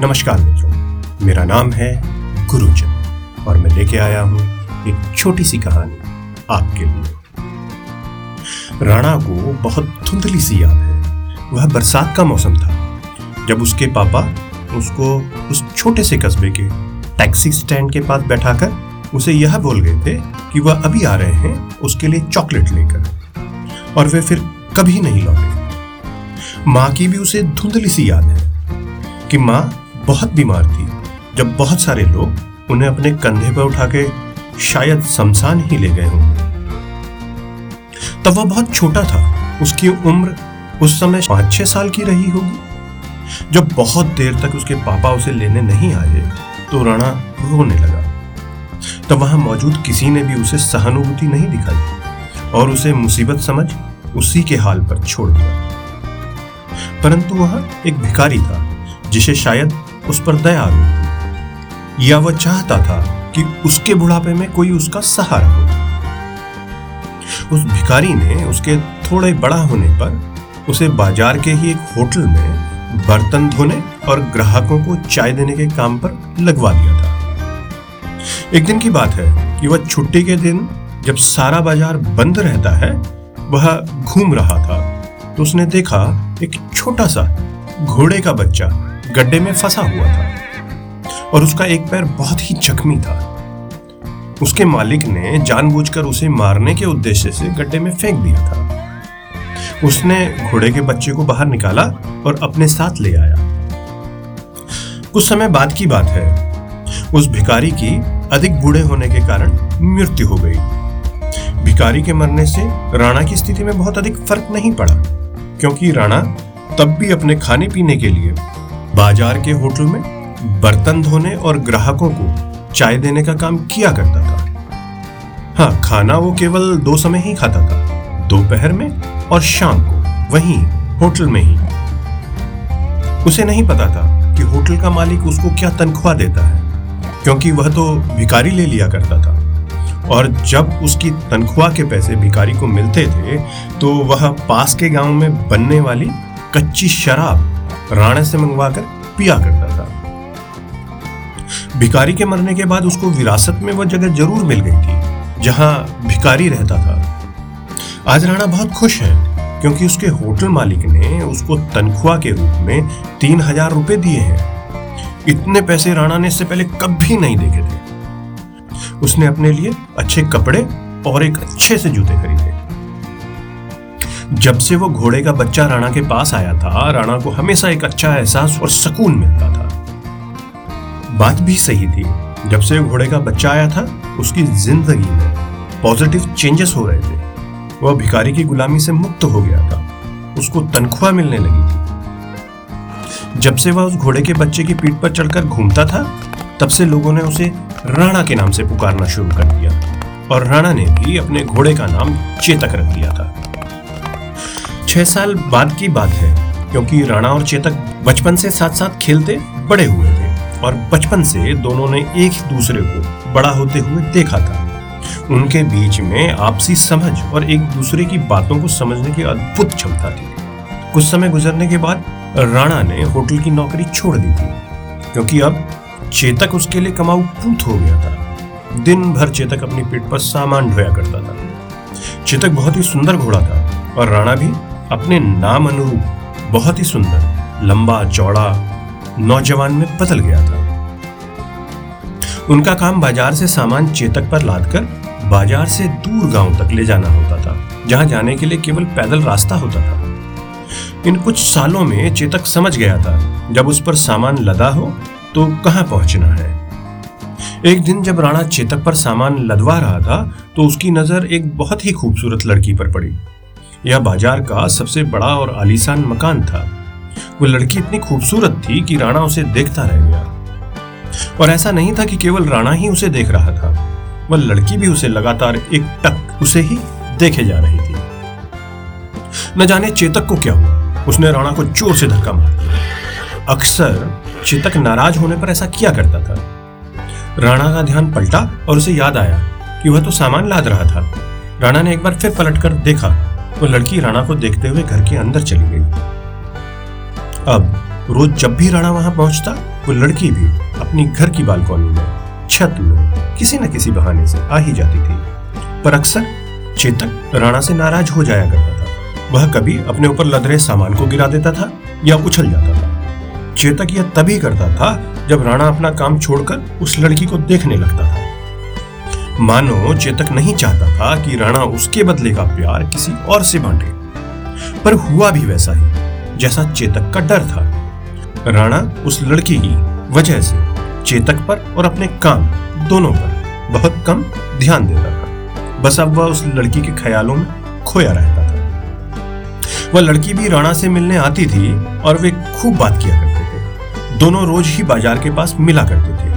नमस्कार मित्रों, मेरा नाम है गुरुजन और मैं लेके आया हूँ एक छोटी सी कहानी आपके लिए। राणा को बहुत धुंधली सी याद है। वह बरसात का मौसम था। जब उसके पापा उसको उस छोटे से कस्बे के टैक्सी स्टैंड के पास बैठाकर उसे यह बोल गए थे कि वह अभी आ रहे हैं उसके लिए चॉकलेट लेकर। और वे फिर कभी नहीं लौटे। माँ की भी उसे धुंधली सी याद है कि माँ बहुत बीमार थी। जब बहुत सारे लोग उन्हें अपने कंधे पर उठा के शायद शमशान ही ले गए होंगे। तब वह बहुत छोटा था। उसकी उम्र उस समय पाँच छह साल की रही होगी। जब बहुत देर तक उसके पापा उसे लेने नहीं आए तो राणा रोने लगा। तब वहाँ मौजूद किसी ने भी उसे सहानुभूति नहीं दिखाई और उसे मुसीबत समझ उसी के हाल पर छोड़ दिया। परंतु वह एक भिखारी था, जिसे शायद उस पर दया थी या वह चाहता था कि उसके बुढ़ापे में कोई उसका सहारा हो। उस भिखारी ने उसके थोड़े बड़ा होने पर उसे बाज़ार के ही एक होटल में बर्तन धोने और ग्राहकों को चाय देने के काम पर लगवा दिया था। एक दिन की बात है कि वह छुट्टी के दिन जब सारा बाज़ार बंद रहता है, वह घूम रहा था। तो उसने देखा एक छोटा सा घोड़े का बच्चा गड्ढे में फंसा हुआ था और उसका एक पैर बहुत ही जख्मी था। उसके मालिक ने जानबूझकर उसे मारने के उद्देश्य से गड्ढे में फेंक दिया था। उसने घोड़े के बच्चे को बाहर निकाला और अपने साथ ले आया। कुछ समय बाद की बात है। उस भिकारी की अधिक बूढ़े होने के कारण मृत्यु हो गई। भिकारी के मरने से राणा की स्थिति में बहुत अधिक फ़र्क नहीं पड़ा, क्योंकि राणा तब भी अपने खाने पीने के लिए बाज़ार के होटल में बर्तन धोने और ग्राहकों को चाय देने का काम किया करता था। हाँ खाना वो केवल दो समय ही खाता था, दोपहर में और शाम को, वहीं होटल में ही। उसे नहीं पता था कि होटल का मालिक उसको क्या तनख्वाह देता है, क्योंकि वह तो भिकारी ले लिया करता था। और जब उसकी तनख्वाह के पैसे भिकारी को मिलते थे तो वह पास के गाँव में बनने वाली कच्ची शराब राणा से मंगवाकर पिया करता था। भिकारी के मरने के बाद उसको विरासत में वह जगह ज़रूर मिल गई थी, जहाँ भिकारी रहता था। आज राणा बहुत खुश है, क्योंकि उसके होटल मालिक ने उसको तनख्वाह के रूप में तीन हज़ार रुपए दिए हैं। इतने पैसे राणा ने इससे पहले कभी नहीं देखे थे। उसने अपने लिए अच्छे कपड़े और एक अच्छे से जूते खरीदे। जब से वो घोड़े का बच्चा राणा के पास आया था, राणा को हमेशा एक अच्छा एहसास और सुकून मिलता था। बात भी सही थी। जब से घोड़े का बच्चा आया था, उसकी ज़िंदगी में पॉजिटिव चेंजेस हो रहे थे। वह भिखारी की गुलामी से मुक्त हो गया था। उसको तनख्वाह मिलने लगी थी। जब से वह उस घोड़े के बच्चे की पीठ पर चढ़कर घूमता था, तब से लोगों ने उसे राणा के नाम से पुकारना शुरू कर दिया। और राणा ने भी अपने घोड़े का नाम चेतक रख दिया था। छह साल बाद की बात है, क्योंकि राणा और चेतक बचपन से साथ साथ खेलते बड़े हुए थे और बचपन से दोनों ने एक दूसरे को बड़ा होते हुए देखा था। उनके बीच में आपसी समझ और एक दूसरे की बातों को समझने की अद्भुत क्षमता थी। कुछ समय गुजरने के बाद राणा ने होटल की नौकरी छोड़ दी थी, क्योंकि अब चेतक उसके लिए कमाऊ पूत हो गया था। दिन भर चेतक अपनी पीठ पर सामान ढोया करता था। चेतक बहुत ही सुंदर घोड़ा था और राणा भी अपने नाम अनुरूप बहुत ही सुंदर, लंबा, चौड़ा नौजवान में बदल गया था। उनका काम बाज़ार से सामान चेतक पर लादकर बाज़ार से दूर गाँव तक ले जाना होता था, जहाँ जाने के लिए केवल पैदल रास्ता होता था। इन कुछ सालों में चेतक समझ गया था, जब उस पर सामान लदा हो तो कहाँ पहुँचना है। एक दिन जब राणा चेतक पर सामान लदवा रहा था तो उसकी नज़र एक बहुत ही खूबसूरत लड़की पर पड़ी। यह बाज़ार का सबसे बड़ा और आलीशान मकान था। वो लड़की इतनी खूबसूरत थी कि राणा उसे देखता रह गया। और ऐसा नहीं था कि केवल राणा ही उसे देख रहा था वह लड़की भी उसे लगातार एक टक उसे ही देखे जा रही थी। न जाने चेतक को क्या हुआ। उसने राणा को ज़ोर से धक्का मार दिया। अक्सर चेतक नाराज़ होने पर ऐसा किया करता था। राणा का ध्यान पलटा और उसे याद आया कि वह तो सामान लाद रहा था। राणा ने एक बार फिर पलटकर देखा वो लड़की राणा को देखते हुए घर के अंदर चली गई। अब रोज जब भी राणा वहाँ पहुँचता, वो लड़की भी अपनी घर की बालकनी में, छत में, किसी न किसी बहाने से आ ही जाती थी। पर अक्सर चेतक राणा से नाराज़ हो जाया करता था। वह कभी अपने ऊपर लदरे सामान को गिरा देता था या उछल जाता था। चेतक यह तभी करता था जब राणा अपना काम छोड़कर उस लड़की को देखने लगता था। मानो चेतक नहीं चाहता था कि राणा उसके बदले का प्यार किसी और से बांटे। पर हुआ भी वैसा ही, जैसा चेतक का डर था। राणा उस लड़की की वजह से चेतक पर और अपने काम दोनों पर बहुत कम ध्यान देता था। बस अब वह उस लड़की के ख्यालों में खोया रहता था। वह लड़की भी राणा से मिलने आती थी और वे खूब बात किया करते थे। दोनों रोज ही बाज़ार के पास मिला करते थे।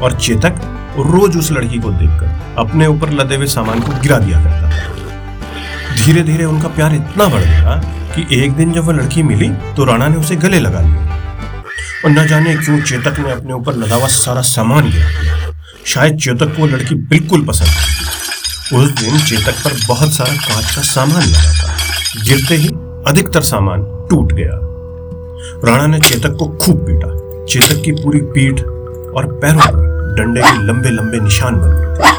और चेतक रोज उस लड़की को देखकर अपने ऊपर लदे हुए सामान को गिरा दिया करता। धीरे धीरे उनका प्यार इतना बढ़ गया कि एक दिन जब वह लड़की मिली तो राणा ने उसे गले लगा लिया। और न जाने क्यों चेतक ने अपने ऊपर लदा हुआ सारा सामान गिरा दिया। शायद चेतक को लड़की बिल्कुल पसंद थी। उस दिन चेतक पर बहुत सारा कांच का सामान लगा था। गिरते ही अधिकतर सामान टूट गया। राणा ने चेतक को खूब पीटा। चेतक की पूरी पीठ और पैरों पर डंडे के लंबे लंबे निशान बन गए। थे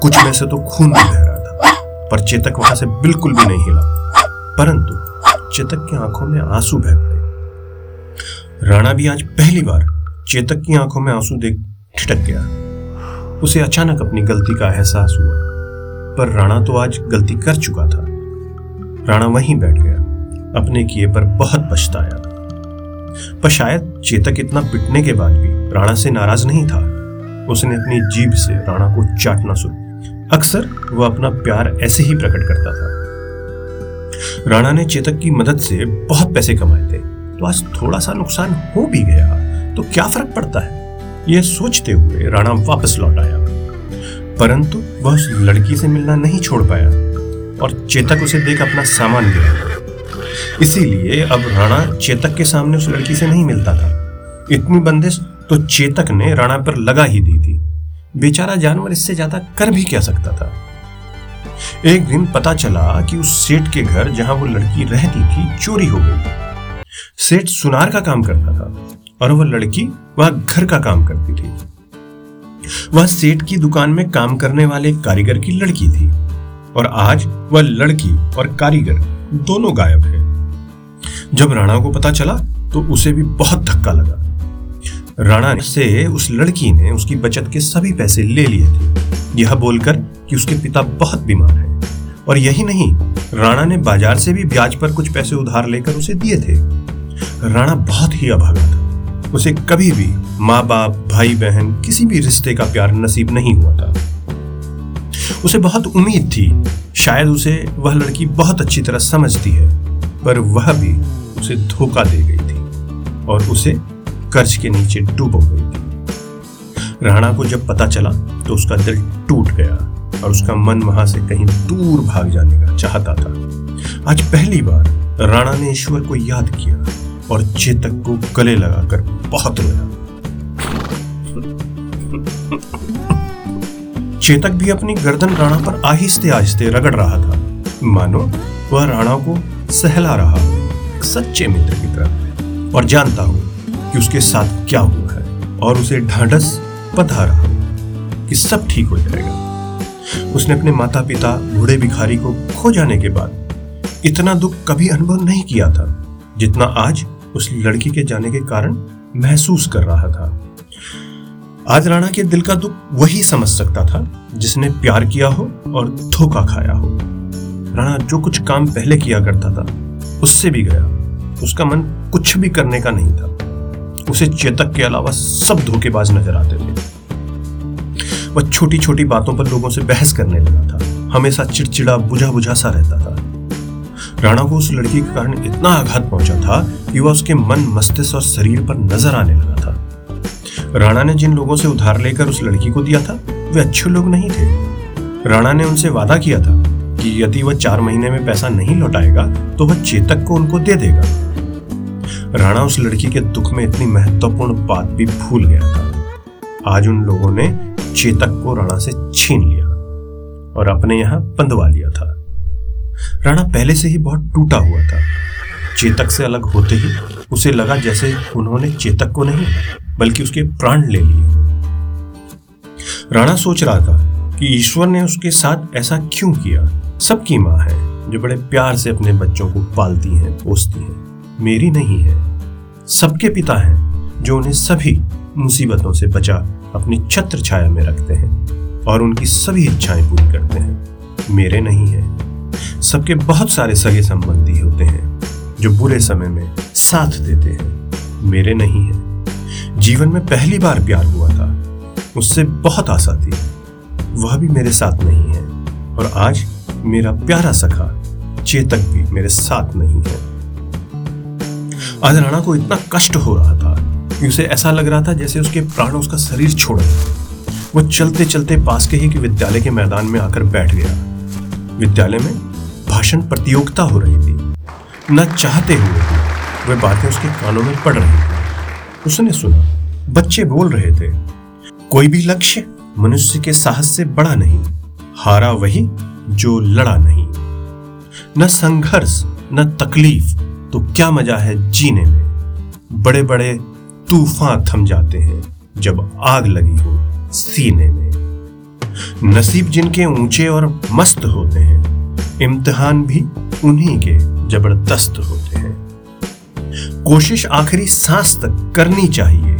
कुछ में से तो खून भी बह रहा था, पर चेतक वहाँ से बिल्कुल भी नहीं हिला। परंतु चेतक की आँखों में आँसू बह पड़े। राणा भी आज पहली बार चेतक की आँखों में आँसू देख ठिटक गया। उसे अचानक अपनी गलती का एहसास हुआ, पर राणा तो आज गलती कर चुका था। राणा वहीं बैठ गया, अपने किए पर बहुत पछताया। पर शायद चेतक इतना पिटने के बाद भी राणा से नाराज़ नहीं था। उसने अपनी जीभ से राणा को चाटना शुरू अक्सर वह अपना प्यार ऐसे ही प्रकट करता था। राणा ने चेतक की मदद से बहुत पैसे कमाए थे। तो आज थोड़ा सा नुकसान हो भी गया तो क्या फ़र्क पड़ता है? यह सोचते हुए राणा वापस लौट आया। परंतु वह उस लड़की से मिलना नहीं छोड़ पाया और चेतक उसे देख अपना सामान गिरा। इसीलिए अब राणा चेतक के सामने उस लड़की से नहीं मिलता था। इतनी बंदिश तो चेतक ने राणा पर लगा ही दी थी। बेचारा जानवर इससे ज़्यादा कर भी क्या सकता था? एक दिन पता चला कि उस सेठ के घर जहाँ वो लड़की रहती थी, चोरी हो गई। सेठ सुनार का काम करता था और वह लड़की वह घर का काम करती थी। वह सेठ की दुकान में काम करने वाले कारीगर की लड़की थी और आज वह लड़की और कारीगर दोनों गायब है। जब राणा को पता चला तो उसे भी बहुत धक्का लगा। राणा से उस लड़की ने उसकी बचत के सभी पैसे ले लिए थे। यह बोलकर कि उसके पिता बहुत बीमार है। और यही नहीं, राणा ने बाज़ार से भी ब्याज पर कुछ पैसे उधार लेकर उसे दिए थे। राणा बहुत ही अभागा था। उसे कभी भी माँ बाप भाई बहन किसी भी रिश्ते का प्यार नसीब नहीं हुआ था। उसे बहुत उम्मीद थी। शायद उसे वह लड़की बहुत अच्छी तरह समझती है, पर वह भी उसे धोखा दे गई थी। और उसे कर्ज के नीचे डूब। गई थी राणा को जब पता चला तो उसका दिल टूट गया और उसका मन वहाँ से कहीं दूर भाग जाने का चाहता था। आज पहली बार राणा ने ईश्वर को याद किया और चेतक को गले लगाकर बहुत रोया। चेतक भी अपनी गर्दन राणा पर आहिस्ते आहिस्ते रगड़ रहा था। मानो, वह राणा को सहला रहा हो सच्चे मित्र की तरह। और जानता हूँ कि उसके साथ क्या हुआ है और उसे ढांढस बता रहा कि सब ठीक हो जाएगा। उसने अपने माता पिता बूढ़े भिखारी को खो जाने के बाद इतना दुख कभी अनुभव नहीं किया था जितना आज उस लड़की के जाने के कारण महसूस कर रहा था। आज राणा के दिल का दुख वही समझ सकता था जिसने प्यार किया हो और धोखा खाया हो। राणा जो कुछ काम पहले किया करता था, उससे भी गया। उसका मन कुछ भी करने का नहीं था। उसे चेतक के अलावा सब धोखेबाज नज़र आते थे। वह छोटी छोटी बातों पर लोगों से बहस करने लगा था। हमेशा चिड़चिड़ा बुझा बुझा सा रहता था। राणा को उस लड़की के कारण इतना आघात पहुँचा था कि वह उसके मन, मस्तिष्क और शरीर पर नज़र आने लगा था। राणा ने जिन लोगों से उधार लेकर उस लड़की को दिया था, वे अच्छे लोग नहीं थे। राणा ने उनसे वादा किया था कि यदि वह चार महीने में पैसा नहीं लौटाएगा तो वह चेतक को उनको दे देगा। राणा उस लड़की के दुख में इतनी महत्वपूर्ण बात भी भूल गया था। आज उन लोगों ने चेतक को राणा से छीन लिया और अपने यहाँ बंधवा लिया था। राणा पहले से ही बहुत टूटा हुआ था। चेतक से अलग होते ही उसे लगा जैसे उन्होंने चेतक को नहीं, बल्कि उसके प्राण ले लिए राणा सोच रहा था कि ईश्वर ने उसके साथ ऐसा क्यों किया? सबकी माँ है जो बड़े प्यार से अपने बच्चों को पालती हैं, पोसती हैं। मेरी नहीं है। सबके पिता हैं, जो उन्हें सभी मुसीबतों से बचा अपनी छत्र छाया में रखते हैं और उनकी सभी इच्छाएँ पूरी करते हैं। मेरे नहीं है। सबके बहुत सारे सगे संबंधी होते हैं, जो बुरे समय में साथ देते हैं। मेरे नहीं है। जीवन में पहली बार प्यार हुआ था। उससे बहुत आशा थी। वह भी मेरे साथ नहीं है। और आज मेरा प्यारा सखा चेतक भी मेरे साथ नहीं है। आज राणा को इतना कष्ट हो रहा था कि उसे ऐसा लग रहा था जैसे उसके प्राण उसका शरीर छोड़ वो चलते चलते पास के ही के विद्यालय के मैदान में आकर बैठ गया। विद्यालय में भाषण प्रतियोगिता हो रही थी। न चाहते हुए वे बातें उसके कानों में पड़ रही थी। उसने सुना, बच्चे बोल रहे थे, कोई भी लक्ष्य मनुष्य के साहस से बड़ा नहीं, हारा वही जो लड़ा नहीं। न संघर्ष, न तकलीफ़ तो क्या मज़ा है जीने में? बड़े बड़े तूफ़ान थम जाते हैं जब आग लगी हो सीने में। नसीब जिनके ऊँचे और मस्त होते हैं, इम्तिहान भी उन्हीं के ज़बरदस्त होते हैं। कोशिश आखिरी सांस तक करनी चाहिए,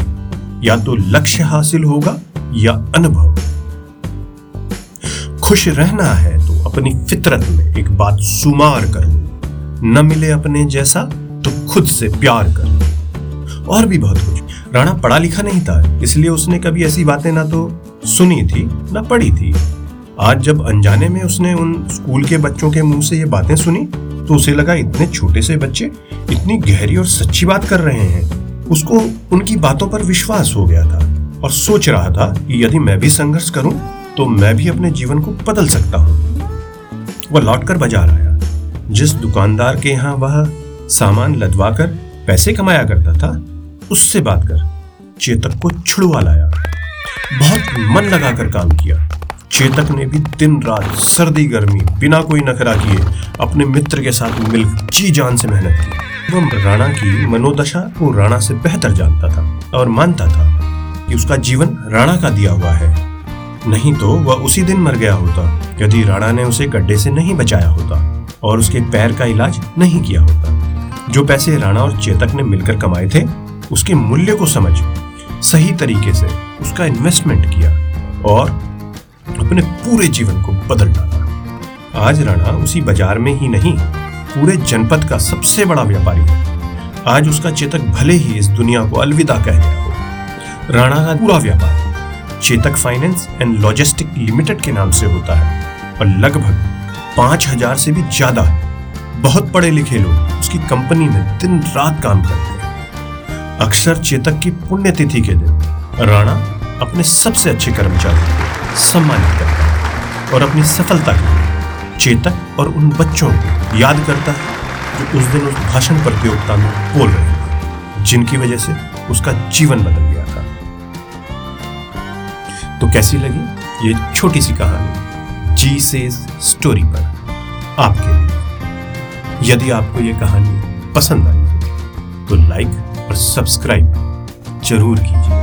या तो लक्ष्य हासिल होगा या अनुभव। खुश रहना है तो अपनी फितरत में एक बात सुमार कर लो। न मिले अपने जैसा तो खुद से प्यार कर। और भी बहुत कुछ। राणा पढ़ा लिखा नहीं था, इसलिए उसने कभी ऐसी बातें ना तो सुनी थी, ना पढ़ी थी। आज जब अनजाने में उसने उन स्कूल के बच्चों के मुँह से ये बातें सुनी तो उसे लगा इतने छोटे से बच्चे इतनी गहरी और सच्ची बात कर रहे हैं। उसको उनकी बातों पर विश्वास हो गया था और सोच रहा था कि यदि मैं भी संघर्ष करूँ तो मैं भी अपने जीवन को बदल सकता हूँ। वह लौटकर बाज़ार आया। जिस दुकानदार के यहाँ वह सामान लदवाकर पैसे कमाया करता था, उससे बात कर। चेतक को छुड़वा लाया। बहुत मन लगाकर काम किया। चेतक ने भी दिन रात सर्दी, गर्मी, बिना कोई नखरा किए अपने मित्र के साथ मिल जी जान से मेहनत की। वह राणा की मनोदशा को राणा से बेहतर जानता था और मानता था कि उसका जीवन राणा का दिया हुआ है। नहीं तो वह उसी दिन मर गया होता, यदि राणा ने उसे गड्ढे से नहीं बचाया होता। और उसके पैर का इलाज नहीं किया होता। जो पैसे राणा और चेतक ने मिलकर कमाए थे, उसके मूल्य को समझ, सही तरीके से उसका इन्वेस्टमेंट किया और अपने पूरे जीवन को बदल डाला। आज राणा उसी बाज़ार में ही नहीं, पूरे जनपद का सबसे बड़ा व्यापारी है। आज उसका चेतक भले ही इस दुनिया को अलविदा कह गया हो। राणा का पूरा व्यापार Chetak finance and logistic limited के नाम से होता है और लगभग पाँच हज़ार से भी ज़्यादा बहुत पढ़े लिखे लोग उसकी कंपनी में दिन रात काम करते हैं। अक्सर चेतक की पुण्यतिथि के दिन राणा अपने सबसे अच्छे कर्मचारी को सम्मानित करता है और अपनी सफलता के लिए चेतक और उन बच्चों को याद करता है जो उस दिन उस भाषण प्रतियोगिता में बोल रहे थे, जिनकी वजह से उसका जीवन बदल गया था। तो कैसी लगी ये छोटी सी कहानी? जी सेज स्टोरी पर आपके लिए। यदि आपको यह कहानी पसंद आई तो लाइक और सब्सक्राइब ज़रूर कीजिए।